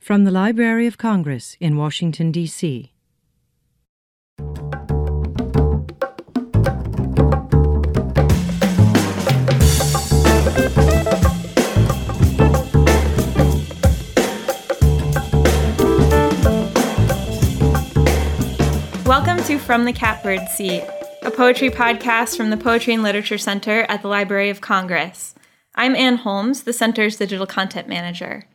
From the Library of Congress in Washington, D.C. Welcome to From the Catbird Seat, a poetry podcast from the Poetry and Literature Center at the Library of Congress. I'm Anne Holmes, the center's digital content manager.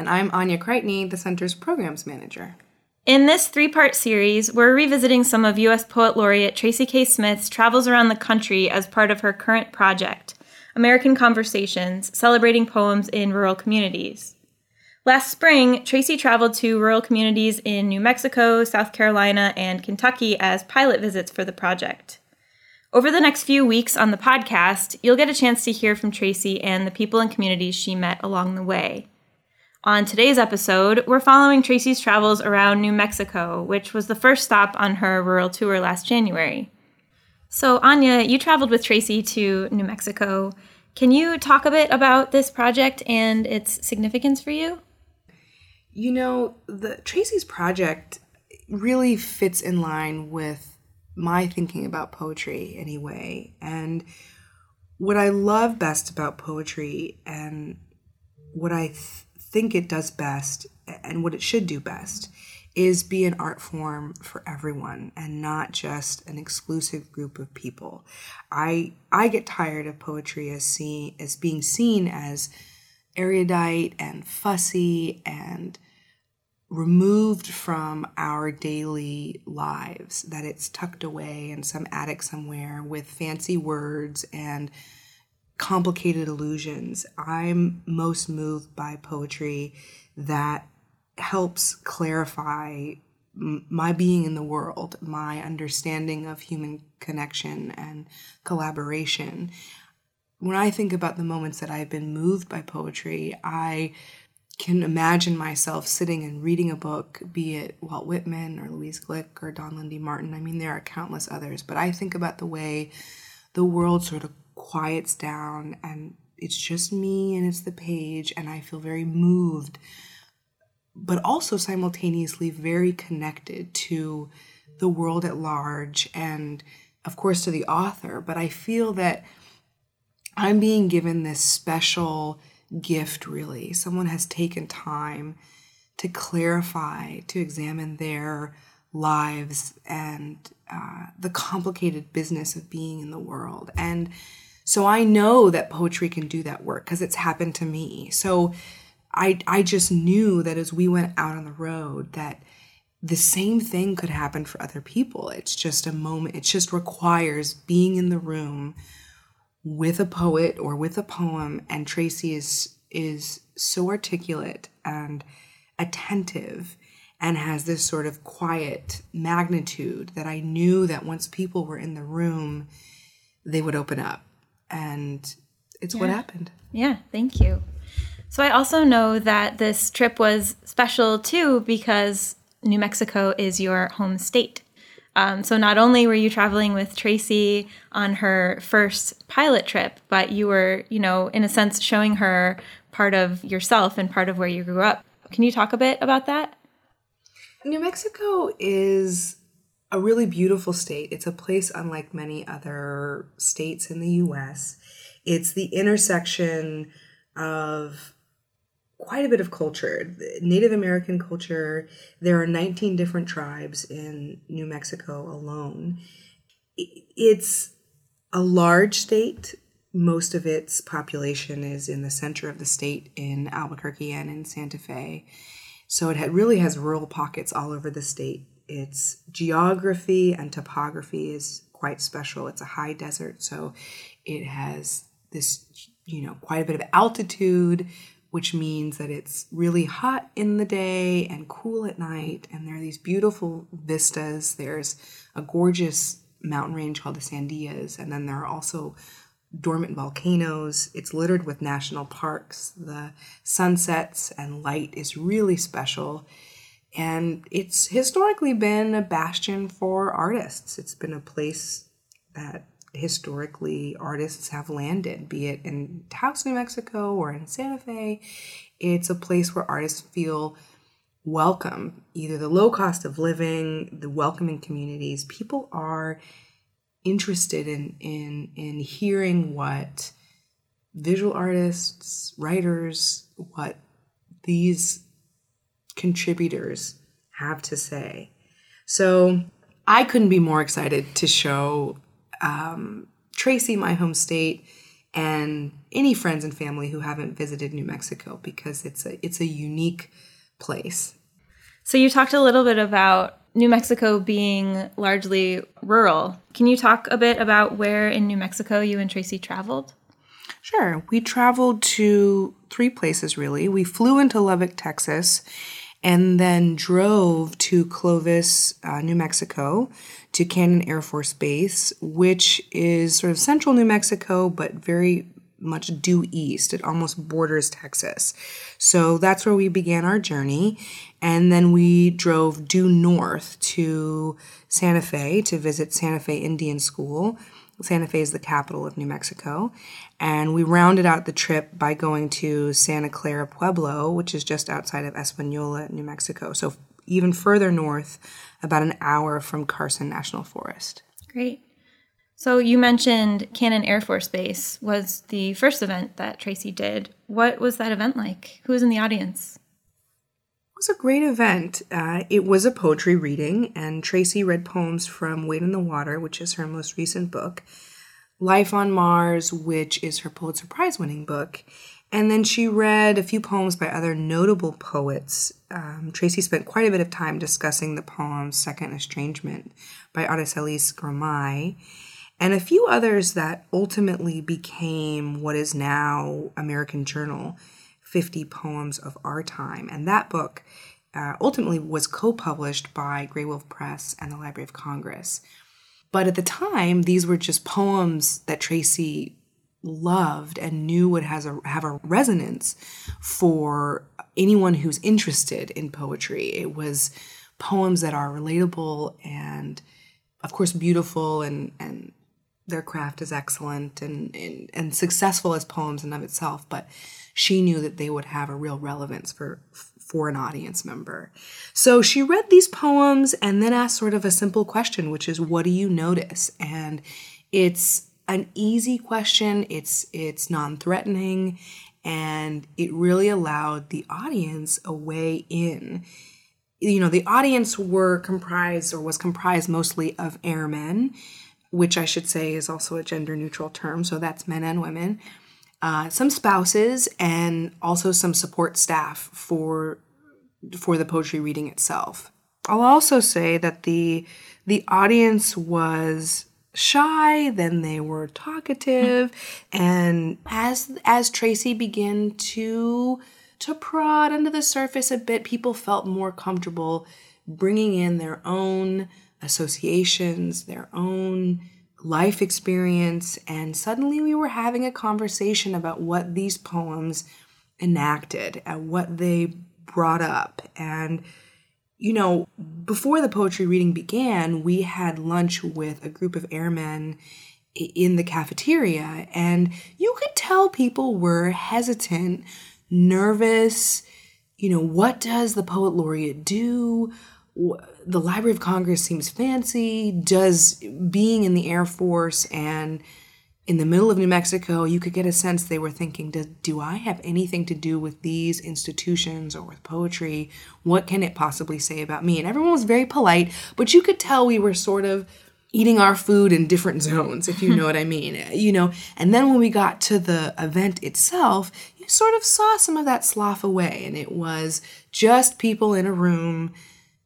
And I'm Anya Creightney, the center's programs manager. In this three part series, we're revisiting some of U.S. Poet Laureate Tracy K. Smith's travels around the country as part of her current project, American Conversations, celebrating poems in rural communities. Last spring, Tracy traveled to rural communities in New Mexico, South Carolina, and Kentucky as pilot visits for the project. Over the next few weeks on the podcast, you'll get a chance to hear from Tracy and the people and communities she met along the way. On today's episode, we're following Tracy's travels around New Mexico, which was the first stop on her rural tour last January. So, Anya, you traveled with Tracy to New Mexico. Can you talk a bit about this project and its significance for you? You know, the Tracy's project really fits in line with my thinking about poetry anyway. And what I love best about poetry and what I th- think it does best and what it should do best is be an art form for everyone and not just an exclusive group of people. I I get tired of poetry as seen as being seen as erudite and fussy and removed from our daily lives, that it's tucked away in some attic somewhere with fancy words and complicated illusions. I'm most moved by poetry that helps clarify my being in the world, my understanding of human connection and collaboration. When I think about the moments that I've been moved by poetry, I can imagine myself sitting and reading a book, be it Walt Whitman or Louise Glück or Dawn Lundy Martin. I mean, there are countless others, but I think about the way the world sort of quiets down and it's just me and it's the page, and I feel very moved, but also simultaneously very connected to the world at large and, of course, to the author. But I feel that I'm being given this special gift, really. Someone has taken time to clarify, to examine their lives and uh, the complicated business of being in the world. And so I know that poetry can do that work because it's happened to me. So I, I just knew that as we went out on the road that the same thing could happen for other people. It's just a moment, it just requires being in the room with a poet or with a poem and Tracy is is so articulate and attentive and has this sort of quiet magnitude that I knew that once people were in the room they would open up and it's yeah. what happened. Yeah, thank you. So I also know that this trip was special too because New Mexico is your home state. Um, so not only were you traveling with Tracy on her first pilot trip, but you were, you know, in a sense, showing her part of yourself and part of where you grew up. Can you talk a bit about that? New Mexico is a really beautiful state. It's a place unlike many other states in the US. It's the intersection of quite a bit of culture. Native American culture, there are 19 different tribes in New Mexico alone. It's a large state. Most of its population is in the center of the state in Albuquerque and in Santa Fe. So it really has rural pockets all over the state. Its geography and topography is quite special. It's a high desert, so it has this, you know, quite a bit of altitude, which means that it's really hot in the day and cool at night. And there are these beautiful vistas. There's a gorgeous mountain range called the Sandias, and then there are also dormant volcanoes. It's littered with national parks. The sunsets and light is really special. And it's historically been a bastion for artists. It's been a place that historically artists have landed, be it in Taos, New Mexico or in Santa Fe. It's a place where artists feel welcome, either the low cost of living, the welcoming communities. People are interested in in in hearing what visual artists, writers, what these contributors have to say. So I couldn't be more excited to show um, Tracy my home state and any friends and family who haven't visited New Mexico because it's a it's a unique place. So you talked a little bit about New Mexico being largely rural. Can you talk a bit about where in New Mexico you and Tracy traveled? Sure. We traveled to three places really. We flew into Lubbock, Texas, and then drove to Clovis, uh, New Mexico, to Cannon Air Force Base, which is sort of central New Mexico, but very much due east. It almost borders Texas. So that's where we began our journey. And then we drove due north to Santa Fe to visit Santa Fe Indian School. Santa Fe is the capital of New Mexico. And we rounded out the trip by going to Santa Clara Pueblo, which is just outside of Espanola, New Mexico. So even further north, about an hour from Carson National Forest. Great. So you mentioned Cannon Air Force Base was the first event that Tracy did. What was that event like? Who was in the audience? It was a great event. Uh, it was a poetry reading, and Tracy read poems from Wade in the Water, which is her most recent book. Life on Mars, which is her Pulitzer Prize winning book. And then she read a few poems by other notable poets. Um, Tracy spent quite a bit of time discussing the poem Second Estrangement by Aracelis Girmay, and a few others that ultimately became what is now American Journal 50 Poems of Our Time. And that book uh, ultimately was co published by Graywolf Press and the Library of Congress. But at the time, these were just poems that Tracy loved and knew would has a, have a resonance for anyone who's interested in poetry. It was poems that are relatable and, of course, beautiful and, and their craft is excellent and, and, and successful as poems in of itself, but she knew that they would have a real relevance for for an audience member. So she read these poems and then asked sort of a simple question, which is, what do you notice? And it's an easy question, it's it's non-threatening, and it really allowed the audience a way in. You know, the audience were comprised or was comprised mostly of airmen, which I should say is also a gender neutral term, so that's men and women uh, some spouses, and also some support staff for for the poetry reading itself. I'll also say that the the audience was shy, then they were talkative, and as as Tracy began to to prod under the surface a bit, people felt more comfortable bringing in their own associations, their own life experience, and suddenly we were having a conversation about what these poems enacted and what they brought up. And, you know, before the poetry reading began, we had lunch with a group of airmen in the cafeteria, and you could tell people were hesitant, nervous. You know, what does the poet laureate do? The Library of Congress seems fancy. Does being in the Air Force and in the middle of New Mexico, you could get a sense they were thinking, do, do I have anything to do with these institutions or with poetry? What can it possibly say about me? And everyone was very polite, but you could tell we were sort of eating our food in different zones, if you know what I mean. Eh, you know, and then when we got to the event itself, you sort of saw some of that slough away, and it was just people in a room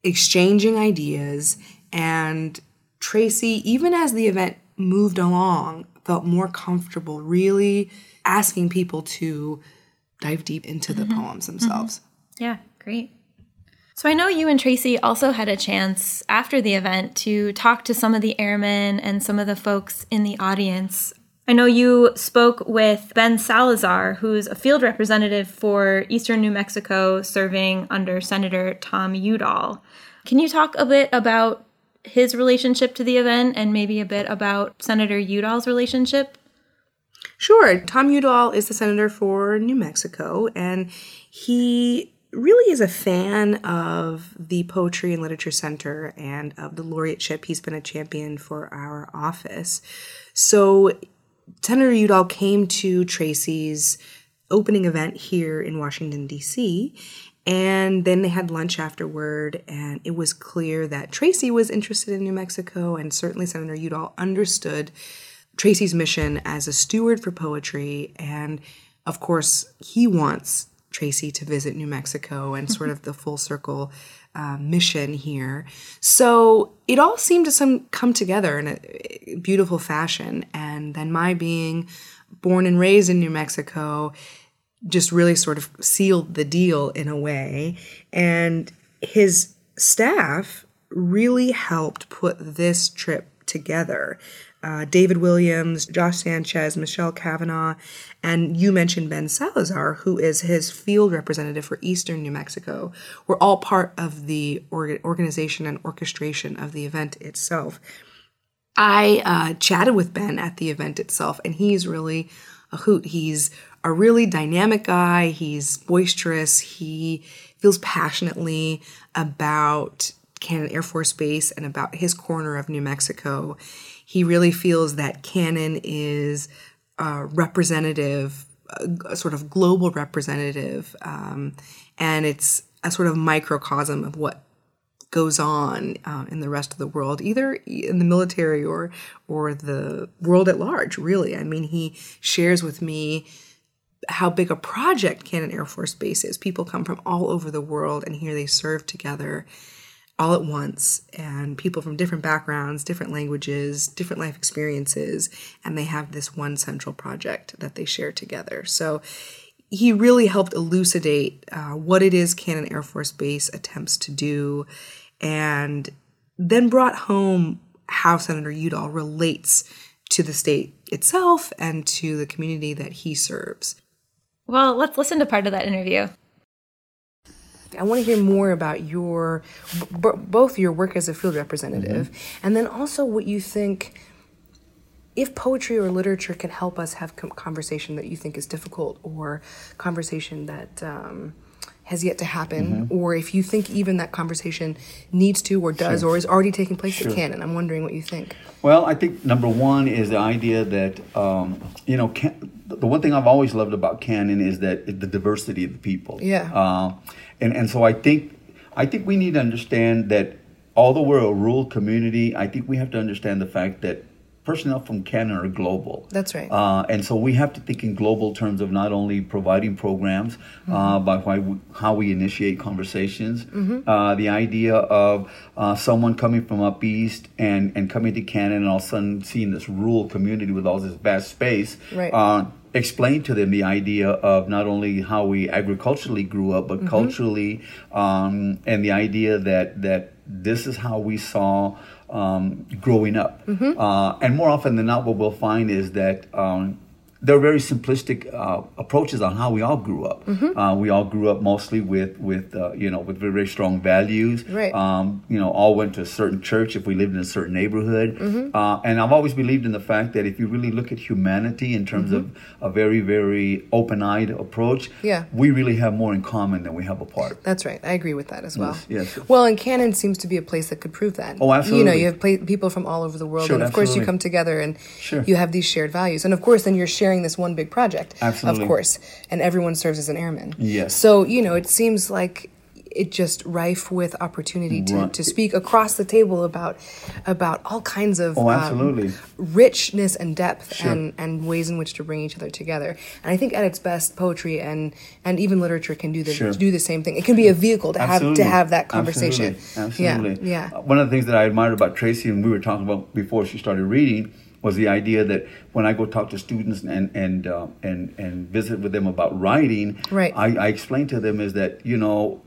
exchanging ideas. And Tracy, even as the event moved along, felt more comfortable really asking people to dive deep into the mm-hmm. poems themselves. Mm-hmm. Yeah, great. So I know you and Tracy also had a chance after the event to talk to some of the airmen and some of the folks in the audience. I know you spoke with Ben Salazar, who's a field representative for Eastern New Mexico serving under Senator Tom Udall. Can you talk a bit about his relationship to the event and maybe a bit about Senator Udall's relationship? Sure. Tom Udall is the senator for New Mexico, and he really is a fan of the Poetry and Literature Center and of the laureateship. He's been a champion for our office. So Senator Udall came to Tracy's opening event here in Washington, D.C. And then they had lunch afterward, and it was clear that Tracy was interested in New Mexico, and certainly Senator Udall understood Tracy's mission as a steward for poetry. And of course, he wants Tracy to visit New Mexico and sort of the full circle uh, mission here. So it all seemed to some come together in a beautiful fashion. And then my being born and raised in New Mexico just really sort of sealed the deal in a way. And his staff really helped put this trip together. Uh, David Williams, Josh Sanchez, Michelle Kavanaugh, and you mentioned Ben Salazar, who is his field representative for Eastern New Mexico, were all part of the organization and orchestration of the event itself. I uh, chatted with Ben at the event itself, and he's really a hoot. He's a really dynamic guy. He's boisterous. He feels passionately about Cannon Air Force Base and about his corner of New Mexico. He really feels that Cannon is a representative, a sort of global representative, um, and it's a sort of microcosm of what goes on uh, in the rest of the world, either in the military or or the world at large. Really, I mean, he shares with me how big a project Cannon Air Force Base is. People come from all over the world, and here they serve together all at once, and people from different backgrounds, different languages, different life experiences, and they have this one central project that they share together. So he really helped elucidate uh, what it is Cannon Air Force Base attempts to do, and then brought home how Senator Udall relates to the state itself and to the community that he serves. Well, let's listen to part of that interview. I want to hear more about your b- both your work as a field representative mm-hmm. and then also what you think if poetry or literature can help us have conversation that you think is difficult or conversation that um, has yet to happen, mm-hmm. or if you think even that conversation needs to or does sure. or is already taking place sure. at Cannon. I'm wondering what you think. Well, I think number one is the idea that, um, you know, can, the one thing I've always loved about Cannon is that the diversity of the people. Yeah. Uh, and, and so I think, I think we need to understand that although we're a rural community, I think we have to understand the fact that personnel from Canada are global. That's right. Uh, and so we have to think in global terms of not only providing programs, uh, mm-hmm. uh, but we, how we initiate conversations. Mm-hmm. Uh, the idea of uh, someone coming from up east and, and coming to Canada and all of a sudden seeing this rural community with all this vast space. Right uh, explain to them the idea of not only how we agriculturally grew up, but mm-hmm. culturally, um, and the idea that that this is how we saw um, growing up. Mm-hmm. Uh, and more often than not, what we'll find is that um, there are very simplistic uh, approaches on how we all grew up. Mm-hmm. Uh, we all grew up mostly with with uh, you know with very, very strong values. Right. Um, you know, all went to a certain church if we lived in a certain neighborhood. Mm-hmm. Uh, and I've always believed in the fact that if you really look at humanity in terms mm-hmm. of a very very open eyed approach, yeah. we really have more in common than we have apart. That's right. I agree with that as well. Yes. yes. Well, and Cannon seems to be a place that could prove that. Oh, absolutely. You know, you have people from all over the world, sure, and of absolutely. course you come together and sure. you have these shared values, and of course then you're sharing sharing this one big project, Absolutely. of course, and everyone serves as an airman. Yes. So you know, it seems like it just rife with opportunity to, right. to speak across the table about about all kinds of oh, absolutely. Um, richness and depth sure. and, and ways in which to bring each other together. And I think at its best, poetry and and even literature can do the sure. do the same thing. It can be a vehicle to absolutely. have to have that conversation. Absolutely. absolutely. Yeah. yeah. One of the things that I admired about Tracy, and we were talking about before she started reading was the idea that when I go talk to students and and uh, and and visit with them about writing, right. I, I explain to them is that you know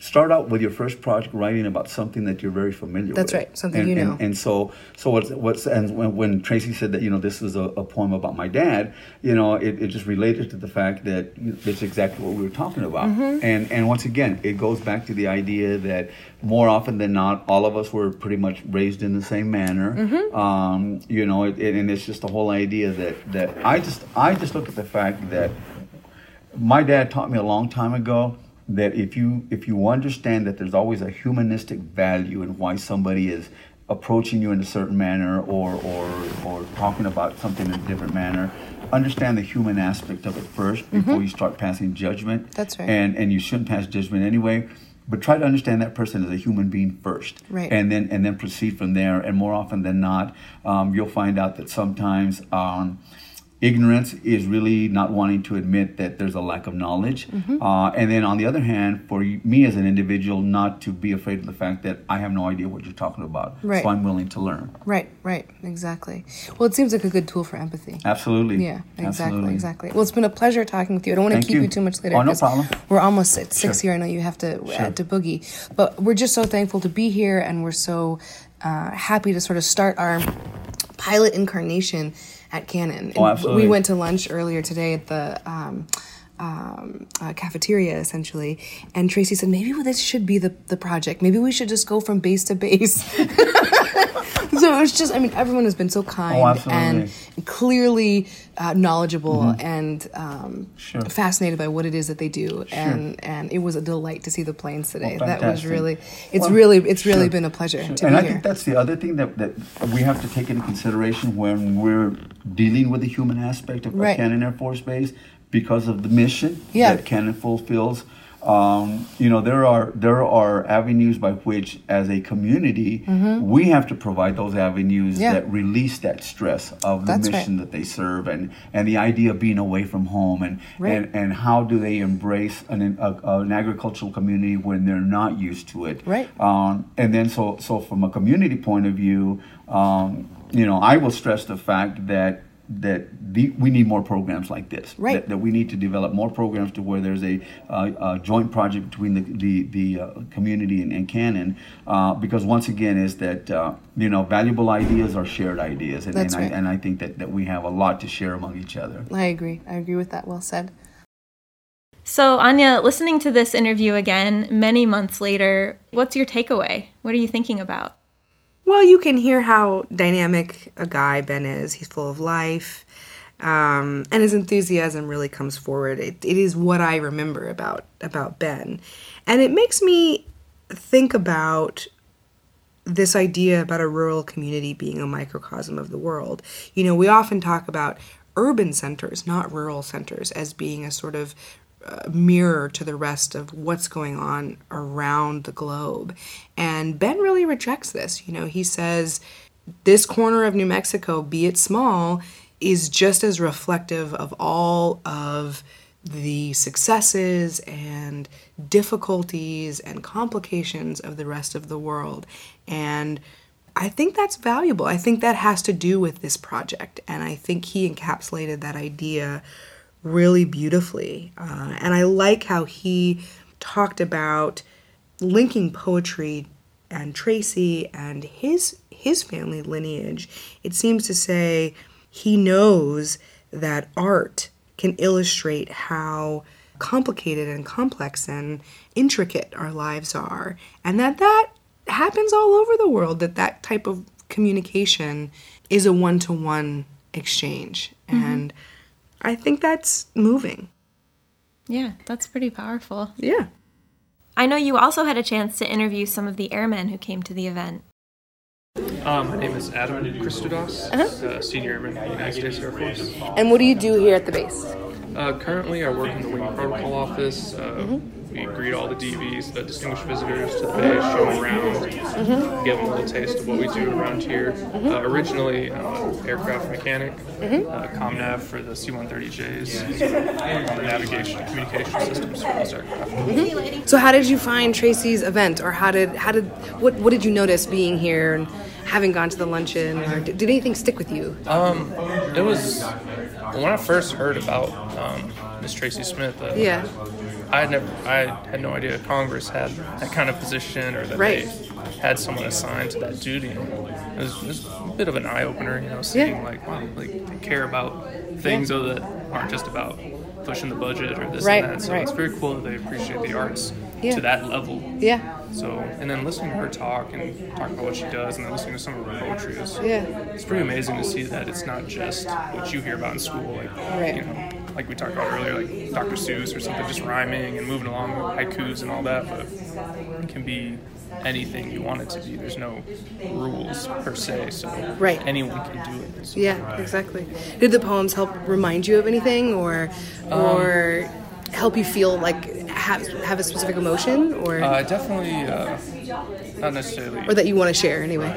start out with your first project writing about something that you're very familiar That's with. That's right, something and, you know. And, and, so, so what's what's and when, when, Tracy said that you know this is a, a poem about my dad, you know, it, it, just related to the fact that it's exactly what we were talking about. Mm-hmm. And and once again, it goes back to the idea that more often than not, all of us were pretty much raised in the same manner. Mm-hmm. Um, you know, it, it, and it's just the whole idea that that I just I just look at the fact that my dad taught me a long time ago that if you if you understand that there's always a humanistic value in why somebody is approaching you in a certain manner or or or talking about something in a different manner understand the human aspect of it 1st before you start passing judgment Mm-hmm. That's right. and and you shouldn't pass judgment anyway but try to understand that person as a human being first Right. and then and then proceed from there and more often than not um, you'll find out that sometimes um, ignorance is really not wanting to admit that there's a lack of knowledge Mm-hmm. uh, and then on the other hand for me as an individual not to be afraid of the fact that i have no idea what you're talking about Right. so i'm willing to learn Right, right, exactly. Well, it seems like a good tool for empathy. absolutely Yeah, exactly, Absolutely. exactly. Well, it's been a pleasure talking with you. I don't want to Thank keep you. you. too much later. Oh, no problem. We're almost at six Sure. here. I know you have to Sure. uh, to boogie, but we're just so thankful to be here, and we're so uh, happy to sort of start our pilot incarnation at Cannon. Oh, absolutely. We went to lunch earlier today at the. Um, um, uh, cafeteria essentially, and Tracy said maybe this should be the the project. Maybe we should just go from base to base. so it was just, I mean, everyone has been so kind Oh, and clearly uh, knowledgeable and um, Mm-hmm. Sure. fascinated by what it is that they do. And and it was a delight to see the planes today. Oh, that was really, it's Well, really, it's really been a pleasure sure. to and be I here. think that's the other thing that, that we have to take into consideration when we're dealing with the human aspect of, of Right. Cannon Air Force Base because of the mission Yeah. that Cannon fulfills. Um, you know, there are there are avenues by which, as a community, we have to provide those avenues Mm-hmm. Yeah. that release that stress of the That's right. mission that they serve, and and the idea of being away from home, and Right. and, and how do they embrace an a, an agricultural community when they're not used to it, Right. um, and then so so from a community point of view, um, you know, I will stress the fact that that the, we need more programs like this. Right. That, that we need to develop more programs to where there's a, uh, a joint project between the the, the uh, community and, and Cannon, uh, because once again is that uh, you know valuable ideas are shared ideas, and, That's and, right. I, and I think that, that we have a lot to share among each other. I agree. I agree with that. Well said. So, Anya, listening to this interview again many months later, what's your takeaway? What are you thinking about? Well, you can hear how dynamic a guy Ben is. He's full of life, um, and his enthusiasm really comes forward. It, it is what I remember about about Ben, and it makes me think about this idea about a rural community being a microcosm of the world. You know, we often talk about urban centers, not rural centers, as being a sort of mirror to the rest of what's going on around the globe. And Ben really rejects this. You know, he says this corner of New Mexico, be it small, is just as reflective of all of the successes and difficulties and complications of the rest of the world. And I think that's valuable. I think that has to do with this project. And I think he encapsulated that idea really beautifully. Uh, and I like how he talked about linking poetry and Tracy and his his family lineage. It seems to say he knows that art can illustrate how complicated and complex and intricate our lives are and that that happens all over the world that that type of communication is a one-to-one exchange and i think that's moving Yeah, that's pretty powerful. yeah I know you also had a chance to interview some of the airmen who came to the event. Um, my name is Adam Christodos, uh, senior airman in the United States Air Force. and what do you do here at the base Uh, currently, I work in the Wing Protocol Office. Uh, We greet all the DVs, the distinguished visitors to the base, show them around, give them a little taste of what we do around here. Uh, originally, I'm an aircraft mechanic, uh, ComNav for the C-130Js, so, uh, navigation communication systems for those aircraft. So how did you find Tracy's event, or how did how did what what did you notice being here and having gone to the luncheon, or did, did anything stick with you? It was when I first heard about um, Miss Tracy Smith. Uh, yeah, I had never, I had no idea Congress had that kind of position or that Right. they had someone assigned to that duty. And it, was, it was a bit of an eye opener, you know, seeing Yeah. like wow, like they care about things other that aren't just about pushing the budget or this Right, and that. So right. it's very cool that they appreciate the arts Yeah. to that level. yeah, So and then listening to her talk and talk about what she does, and then listening to some of her poetry is Yeah. it's pretty amazing to see that it's not just what you hear about in school, like Right. you know like we talked about earlier, like Dr. Seuss or something, just rhyming and moving along with haikus and all that. But it can be anything you want it to be. There's no rules per se, so Right. anyone can do it. So, Yeah, exactly. Did the poems help remind you of anything, or or help you feel like have have a specific emotion, or uh, definitely uh, not necessarily or that you want to share anyway?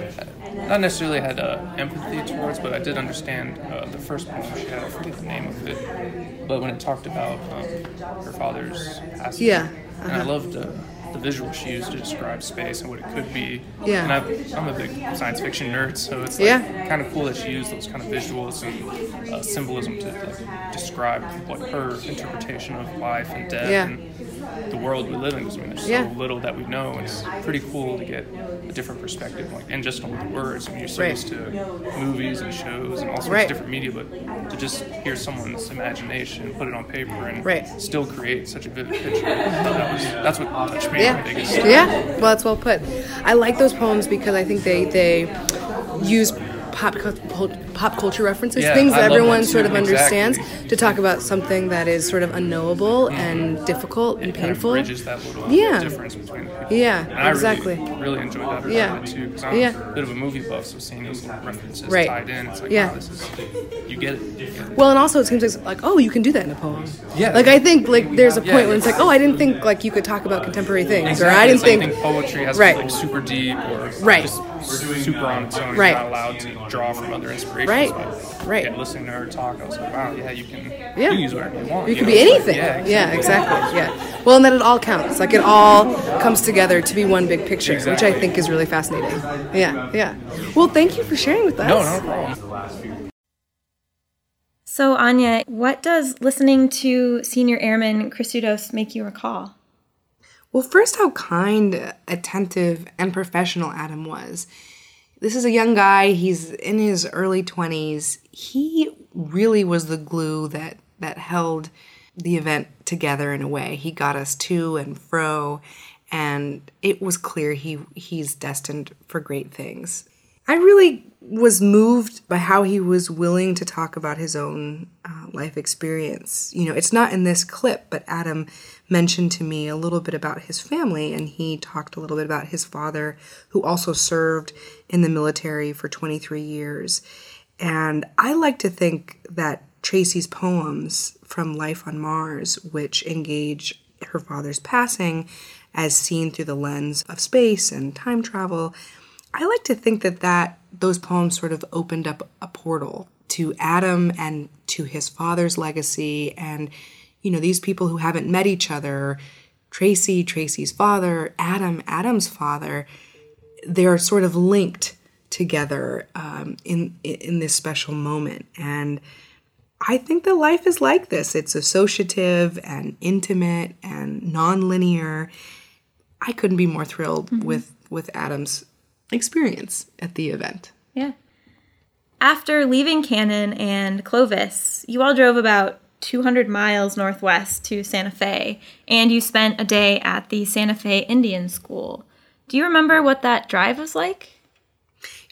Not necessarily had uh, empathy towards, but I did understand uh, the first poem she had. I forget the name of it, but when it talked about um, her father's passing, Yeah, and I loved uh, the visual she used to describe space and what it could be. Yeah. and I've, I'm a big science fiction nerd, so it's like Yeah. kind of cool that she used those kind of visuals and uh, symbolism to like, describe what her interpretation of life and death Yeah. and the world we live in. Because I mean, there's Yeah. so little that we know, and it's pretty cool to get a different perspective, like and just on the words. I mean, you're so Right. used to movies and shows and all sorts Right. of different media, but to just hear someone's imagination, put it on paper, and Right. still create such a vivid picture. That was, that's what touched me Yeah, biggest. yeah. Well, that's well put. I like those poems because I think they they use pop pop culture references, Yeah, things that everyone that sort of understands, exactly. to talk about something that is sort of unknowable mm-hmm. and difficult and It kind of painful. bridges that little uh, Yeah. difference between people. Yeah, and I exactly. Really, really enjoyed that about Yeah. it too, because I'm Yeah. a bit of a movie buff, so seeing those references Right. tied in, it's like, Yeah. wow, this is you get it. You get it. Well, and also it seems like, like oh, you can do that in a poem. Yeah. Like I think like there's a point where it's like oh, I didn't think like you could talk about contemporary things, or I didn't like, think. poetry has Right. to be like super deep or Right. just super uh, on its own. Right. You're not allowed to draw from other inspirations. Right. But, Right. Yeah, listening to her talk, I was like, wow, yeah, you can, Yeah. you can use whatever you want. You can know? be It's like, anything. yeah, yeah, exactly. Yeah. Well, and then it all counts. Like it all comes together to be one big picture, which I think is really fascinating. Yeah, yeah. Well, thank you for sharing with us. No, no problem. So, Anya, what does listening to Senior Airman Christodos make you recall? Well, first, how kind, attentive, and professional Adam was. This is a young guy, he's in his early 20s. He really was the glue that, that held the event together in a way. He got us to and fro, and it was clear he, he's destined for great things. I really was moved by how he was willing to talk about his own uh, life experience. You know, it's not in this clip, but Adam mentioned to me a little bit about his family, and he talked a little bit about his father, who also served in the military for 23 years. And I like to think that Tracy's poems from Life on Mars, which engage her father's passing as seen through the lens of space and time travel, I like to think that that those poems sort of opened up a portal to Adam and to his father's legacy and you know these people who haven't met each other Tracy Tracy's father Adam Adam's father they're sort of linked together um, in in this special moment. And I think that life is like this. It's associative and intimate and non-linear. I couldn't be more thrilled with with Adam's experience at the event. Yeah. After leaving Cannon and Clovis, you all drove about 200 miles northwest to Santa Fe, and you spent a day at the Santa Fe Indian School. Do you remember what that drive was like?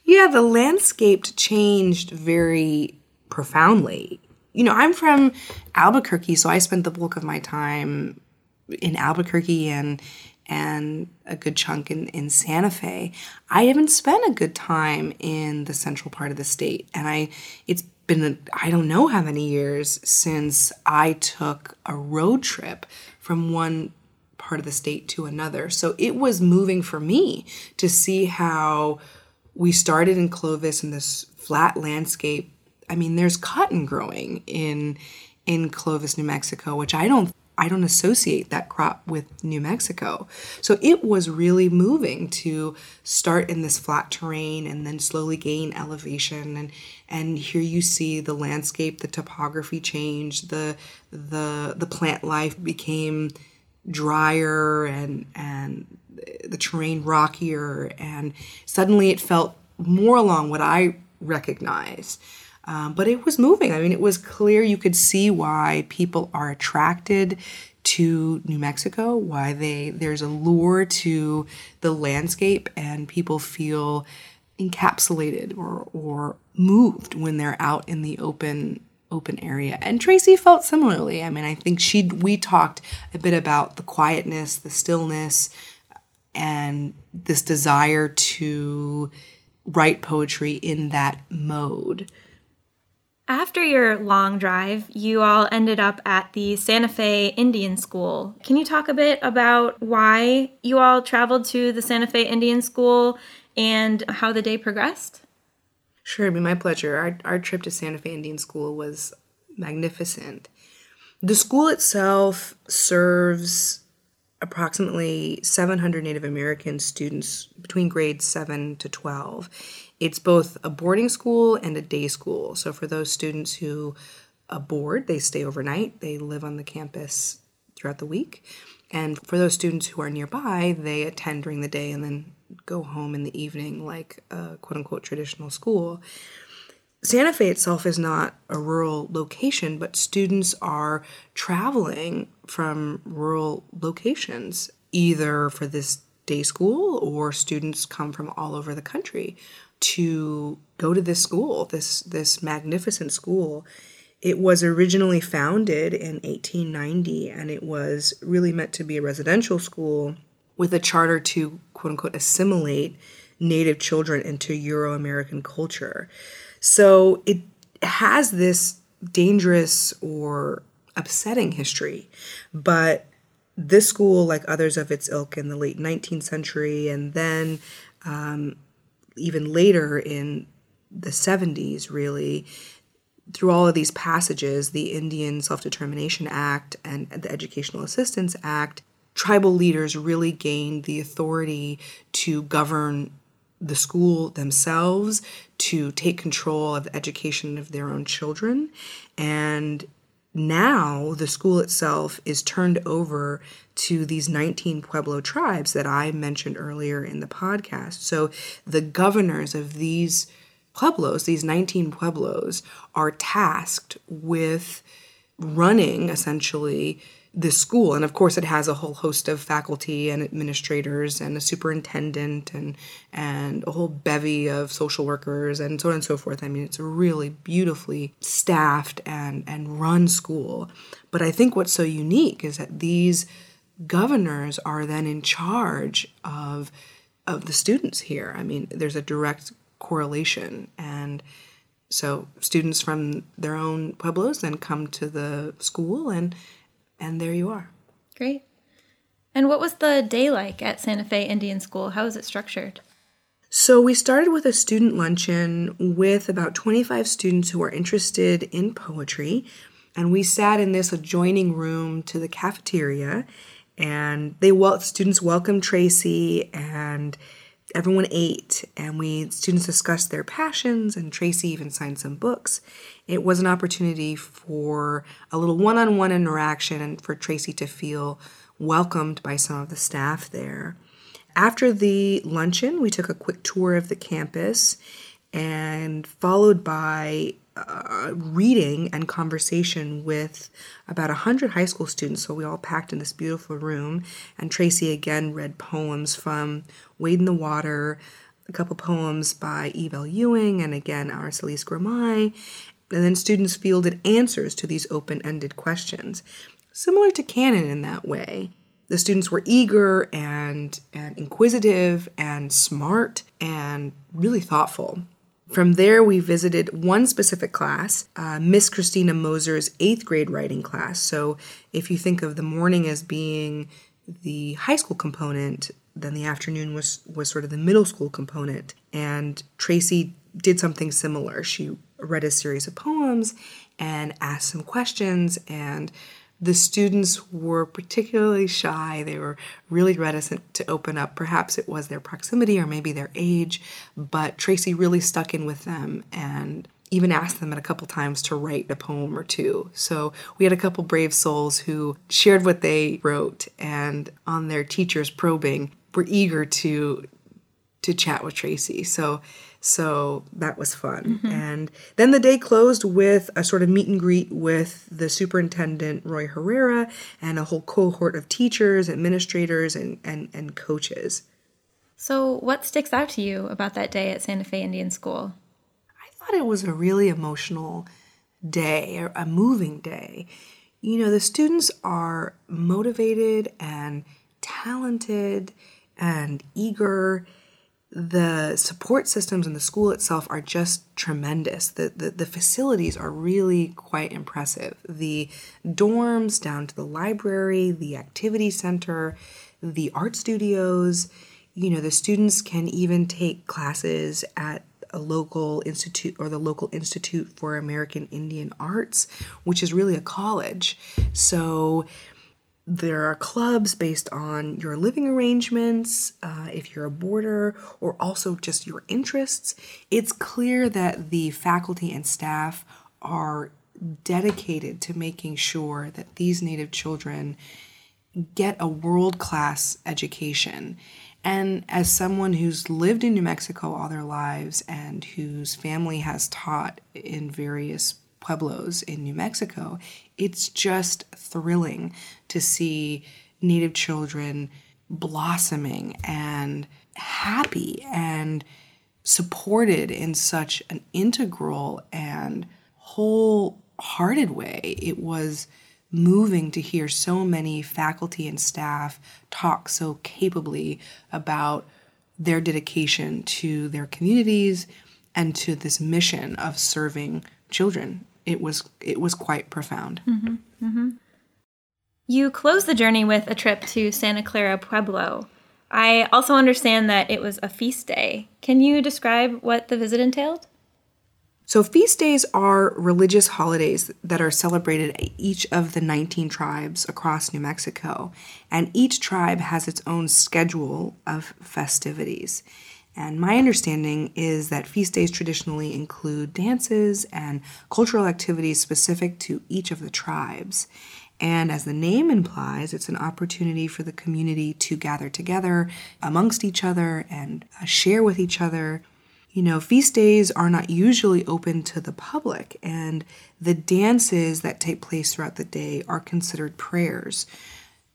Yeah, the landscape changed very profoundly. You know, I'm from Albuquerque, so I spent the bulk of my time in Albuquerque and and a good chunk in, in Santa Fe. I haven't spent a good time in the central part of the state. And I it's been I don't know how many years since I took a road trip from one part of the state to another. So it was moving for me to see how we started in Clovis in this flat landscape. I mean, there's cotton growing in in Clovis, New Mexico, which I don't I don't associate that crop with New Mexico. So it was really moving to start in this flat terrain and then slowly gain elevation and and here you see the landscape, the topography change, the the the plant life became drier and and the terrain rockier and suddenly it felt more along what I recognize. Um, but it was moving. I mean, it was clear you could see why people are attracted to New Mexico, why they there's a lure to the landscape, and people feel encapsulated or or moved when they're out in the open open area. And Tracy felt similarly. I mean, I think she we talked a bit about the quietness, the stillness, and this desire to write poetry in that mode. After your long drive, you all ended up at the Santa Fe Indian School. Can you talk a bit about why you all traveled to the Santa Fe Indian School and how the day progressed? Sure, it'd be my pleasure. Our, our trip to Santa Fe Indian School was magnificent. The school itself serves approximately 700 Native American students between grades 7 to 12. It's both a boarding school and a day school. So for those students who board, they stay overnight, they live on the campus throughout the week. And for those students who are nearby, they attend during the day and then go home in the evening, like a quote unquote traditional school. Santa Fe itself is not a rural location, but students are traveling from rural locations, either for this day school or students come from all over the country to go to this school, this this magnificent school. It was originally founded in 1890 and it was really meant to be a residential school with a charter to quote unquote assimilate native children into Euro American culture. So it has this dangerous or upsetting history, but this school, like others of its ilk in the late 19th century and then um, even later in the 70s, really, through all of these passages, the Indian Self Determination Act and the Educational Assistance Act, tribal leaders really gained the authority to govern the school themselves, to take control of the education of their own children. And now the school itself is turned over to these 19 Pueblo tribes that I mentioned earlier in the podcast. So the governors of these Pueblos, these 19 Pueblos, are tasked with running essentially this school. And of course, it has a whole host of faculty and administrators and a superintendent and, and a whole bevy of social workers and so on and so forth. I mean, it's a really beautifully staffed and, and run school. But I think what's so unique is that these governors are then in charge of of the students here. I mean, there's a direct correlation and so students from their own pueblos then come to the school and and there you are. Great. And what was the day like at Santa Fe Indian School? How was it structured? So, we started with a student luncheon with about 25 students who are interested in poetry. And we sat in this adjoining room to the cafeteria. And they well, students welcomed Tracy and everyone ate and we students discussed their passions and tracy even signed some books. It was an opportunity for a little one-on-one interaction and for tracy to feel welcomed by some of the staff there. After the luncheon we took a quick tour of the campus and followed by uh, reading and conversation with about 100 high school students. So we all packed in this beautiful room. And Tracy again read poems from Wade in the Water, a couple poems by Eve Ewing, and again Aracelis Girmay. And then students fielded answers to these open ended questions, similar to Cannon in that way. The students were eager and, and inquisitive and smart and really thoughtful. From there, we visited one specific class, uh, Miss Christina Moser's eighth grade writing class. So, if you think of the morning as being the high school component, then the afternoon was was sort of the middle school component. And Tracy did something similar. She read a series of poems and asked some questions and the students were particularly shy. They were really reticent to open up. Perhaps it was their proximity or maybe their age, but Tracy really stuck in with them and even asked them a couple times to write a poem or two. So we had a couple brave souls who shared what they wrote and on their teachers probing were eager to to chat with Tracy. So so that was fun. Mm-hmm. And then the day closed with a sort of meet and greet with the superintendent, Roy Herrera, and a whole cohort of teachers, administrators, and, and, and coaches. So, what sticks out to you about that day at Santa Fe Indian School? I thought it was a really emotional day, a moving day. You know, the students are motivated and talented and eager. The support systems in the school itself are just tremendous. The, the, the facilities are really quite impressive. The dorms down to the library, the activity center, the art studios, you know, the students can even take classes at a local institute or the local institute for American Indian Arts, which is really a college. So there are clubs based on your living arrangements, uh, if you're a boarder, or also just your interests. It's clear that the faculty and staff are dedicated to making sure that these Native children get a world class education. And as someone who's lived in New Mexico all their lives and whose family has taught in various pueblos in New Mexico, it's just thrilling to see Native children blossoming and happy and supported in such an integral and wholehearted way. It was moving to hear so many faculty and staff talk so capably about their dedication to their communities and to this mission of serving children. It was it was quite profound. Mm-hmm. Mm-hmm. You closed the journey with a trip to Santa Clara Pueblo. I also understand that it was a feast day. Can you describe what the visit entailed? So, feast days are religious holidays that are celebrated at each of the 19 tribes across New Mexico, and each tribe has its own schedule of festivities. And my understanding is that feast days traditionally include dances and cultural activities specific to each of the tribes. And as the name implies, it's an opportunity for the community to gather together amongst each other and uh, share with each other you know, feast days are not usually open to the public, and the dances that take place throughout the day are considered prayers.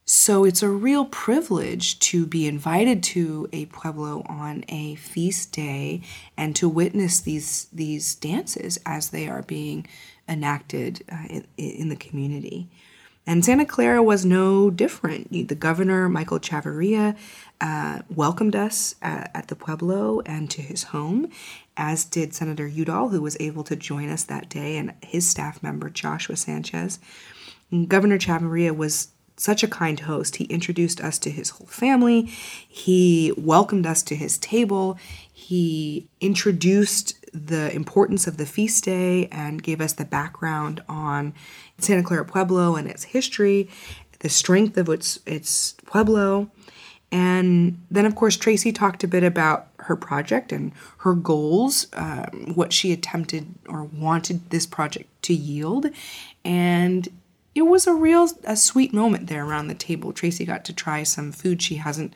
So it's a real privilege to be invited to a pueblo on a feast day and to witness these these dances as they are being enacted uh, in, in the community. And Santa Clara was no different. The governor, Michael Chavarria, uh, welcomed us at, at, the Pueblo and to his home, as did Senator Udall, who was able to join us that day, and his staff member, Joshua Sanchez. Governor Chavarria was such a kind host. He introduced us to his whole family. He welcomed us to his table. He introduced the importance of the feast day and gave us the background on Santa Clara Pueblo and its history, the strength of its its pueblo. And then, of course, Tracy talked a bit about her project and her goals, um, what she attempted or wanted this project to yield. And it was a real a sweet moment there around the table. Tracy got to try some food she hasn't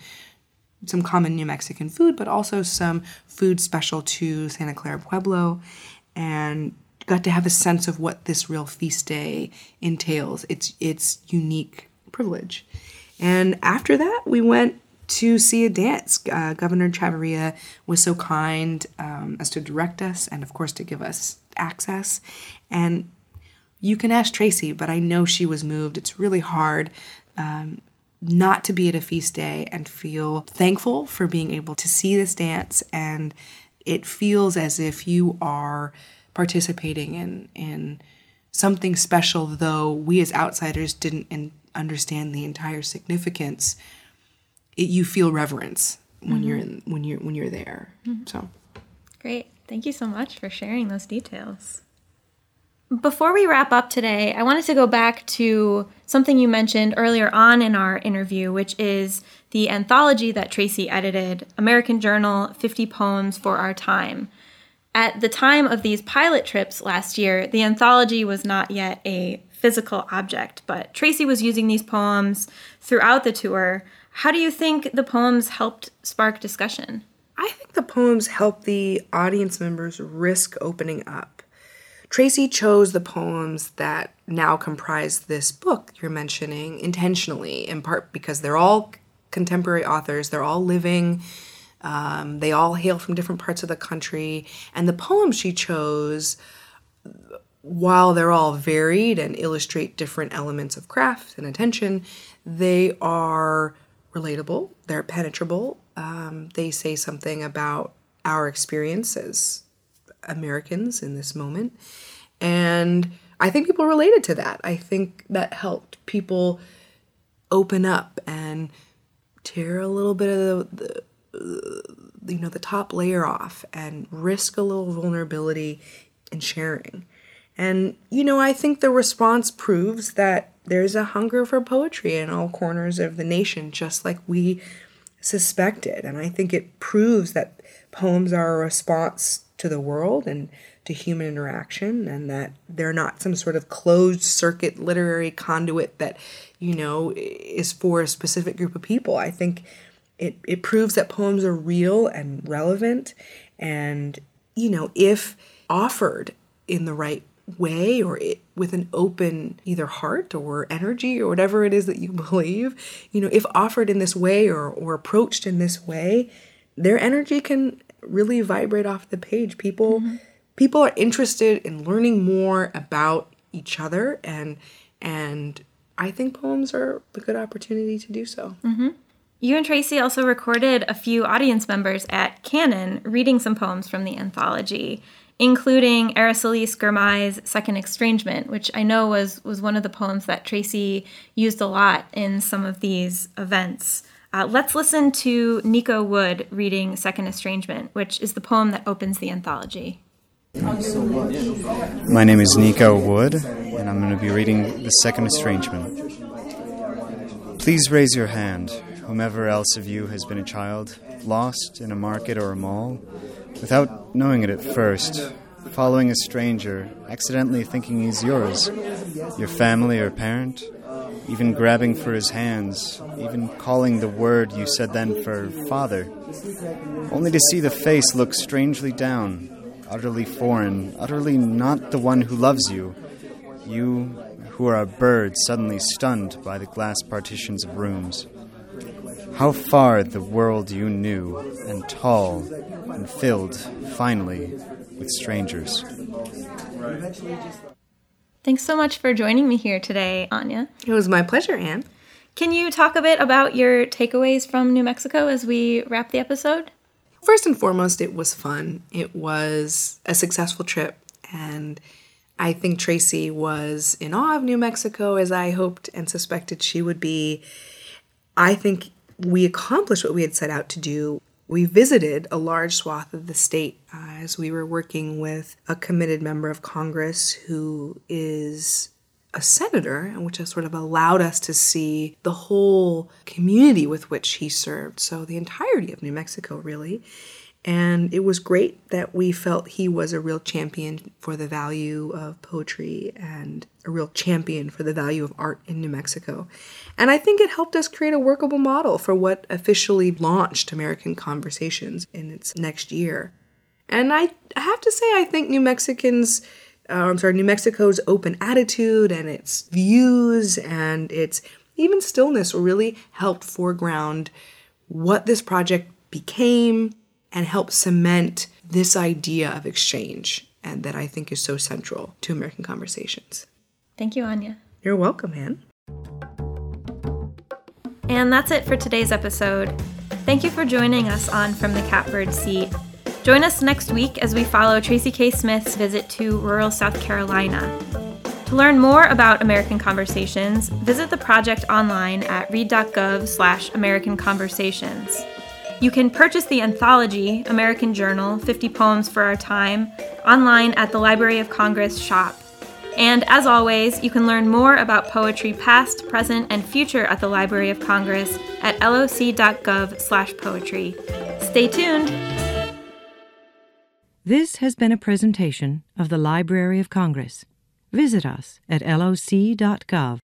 some common New Mexican food, but also some food special to Santa Clara Pueblo, and got to have a sense of what this real feast day entails. It's its unique privilege. And after that, we went to see a dance. Uh, Governor Chavarria was so kind um, as to direct us and, of course, to give us access. And you can ask Tracy, but I know she was moved. It's really hard um, not to be at a feast day and feel thankful for being able to see this dance. And it feels as if you are participating in, in something special, though we as outsiders didn't in, understand the entire significance. It, you feel reverence when mm-hmm. you're in, when you're when you're there. Mm-hmm. So great. Thank you so much for sharing those details. Before we wrap up today, I wanted to go back to something you mentioned earlier on in our interview, which is the anthology that Tracy edited, American Journal 50 Poems for Our Time. At the time of these pilot trips last year, the anthology was not yet a physical object, but Tracy was using these poems throughout the tour. How do you think the poems helped spark discussion? I think the poems helped the audience members risk opening up Tracy chose the poems that now comprise this book you're mentioning intentionally, in part because they're all contemporary authors, they're all living, um, they all hail from different parts of the country, and the poems she chose while they're all varied and illustrate different elements of craft and attention, they are relatable, they're penetrable. Um, they say something about our experience as Americans in this moment. And I think people related to that. I think that helped people open up and tear a little bit of the, the you know the top layer off and risk a little vulnerability in sharing. And you know, I think the response proves that there's a hunger for poetry in all corners of the nation just like we suspected. And I think it proves that poems are a response to the world and to human interaction and that they're not some sort of closed circuit literary conduit that you know is for a specific group of people. I think it, it proves that poems are real and relevant and you know if offered in the right way or it, with an open either heart or energy or whatever it is that you believe you know if offered in this way or, or approached in this way their energy can really vibrate off the page people mm-hmm people are interested in learning more about each other and and I think poems are a good opportunity to do so. Mm-hmm. You and Tracy also recorded a few audience members at Cannon reading some poems from the anthology, including Aracelis Girmay's Second Estrangement, which I know was, was one of the poems that Tracy used a lot in some of these events. Uh, let's listen to Nico Wood reading Second Estrangement, which is the poem that opens the anthology. My name is Nico Wood, and I'm going to be reading The Second Estrangement. Please raise your hand, whomever else of you has been a child, lost in a market or a mall, without knowing it at first, following a stranger, accidentally thinking he's yours, your family or parent, even grabbing for his hands, even calling the word you said then for father, only to see the face look strangely down utterly foreign, utterly not the one who loves you. You, who are a bird suddenly stunned by the glass partitions of rooms. How far the world you knew, and tall, and filled, finally, with strangers. Thanks so much for joining me here today, Anya. It was my pleasure, Anne. Can you talk a bit about your takeaways from New Mexico as we wrap the episode? First and foremost, it was fun. It was a successful trip, and I think Tracy was in awe of New Mexico as I hoped and suspected she would be. I think we accomplished what we had set out to do. We visited a large swath of the state uh, as we were working with a committed member of Congress who is a senator, and which has sort of allowed us to see the whole community with which he served. So, the entirety of New Mexico, really. And it was great that we felt he was a real champion for the value of poetry and a real champion for the value of art in New Mexico. And I think it helped us create a workable model for what officially launched American Conversations in its next year. And I have to say, I think New Mexicans uh, I'm sorry, New Mexico's open attitude and its views and its even stillness really helped foreground what this project became and help cement this idea of exchange and that I think is so central to American conversations. Thank you, Anya. You're welcome, Anne. And that's it for today's episode. Thank you for joining us on From the Catbird Seat. Join us next week as we follow Tracy K. Smith's visit to rural South Carolina. To learn more about American Conversations, visit the project online at read.gov slash American Conversations. You can purchase the anthology, American Journal 50 Poems for Our Time, online at the Library of Congress shop. And as always, you can learn more about poetry past, present, and future at the Library of Congress at loc.gov/poetry. Stay tuned. This has been a presentation of the Library of Congress. Visit us at loc.gov.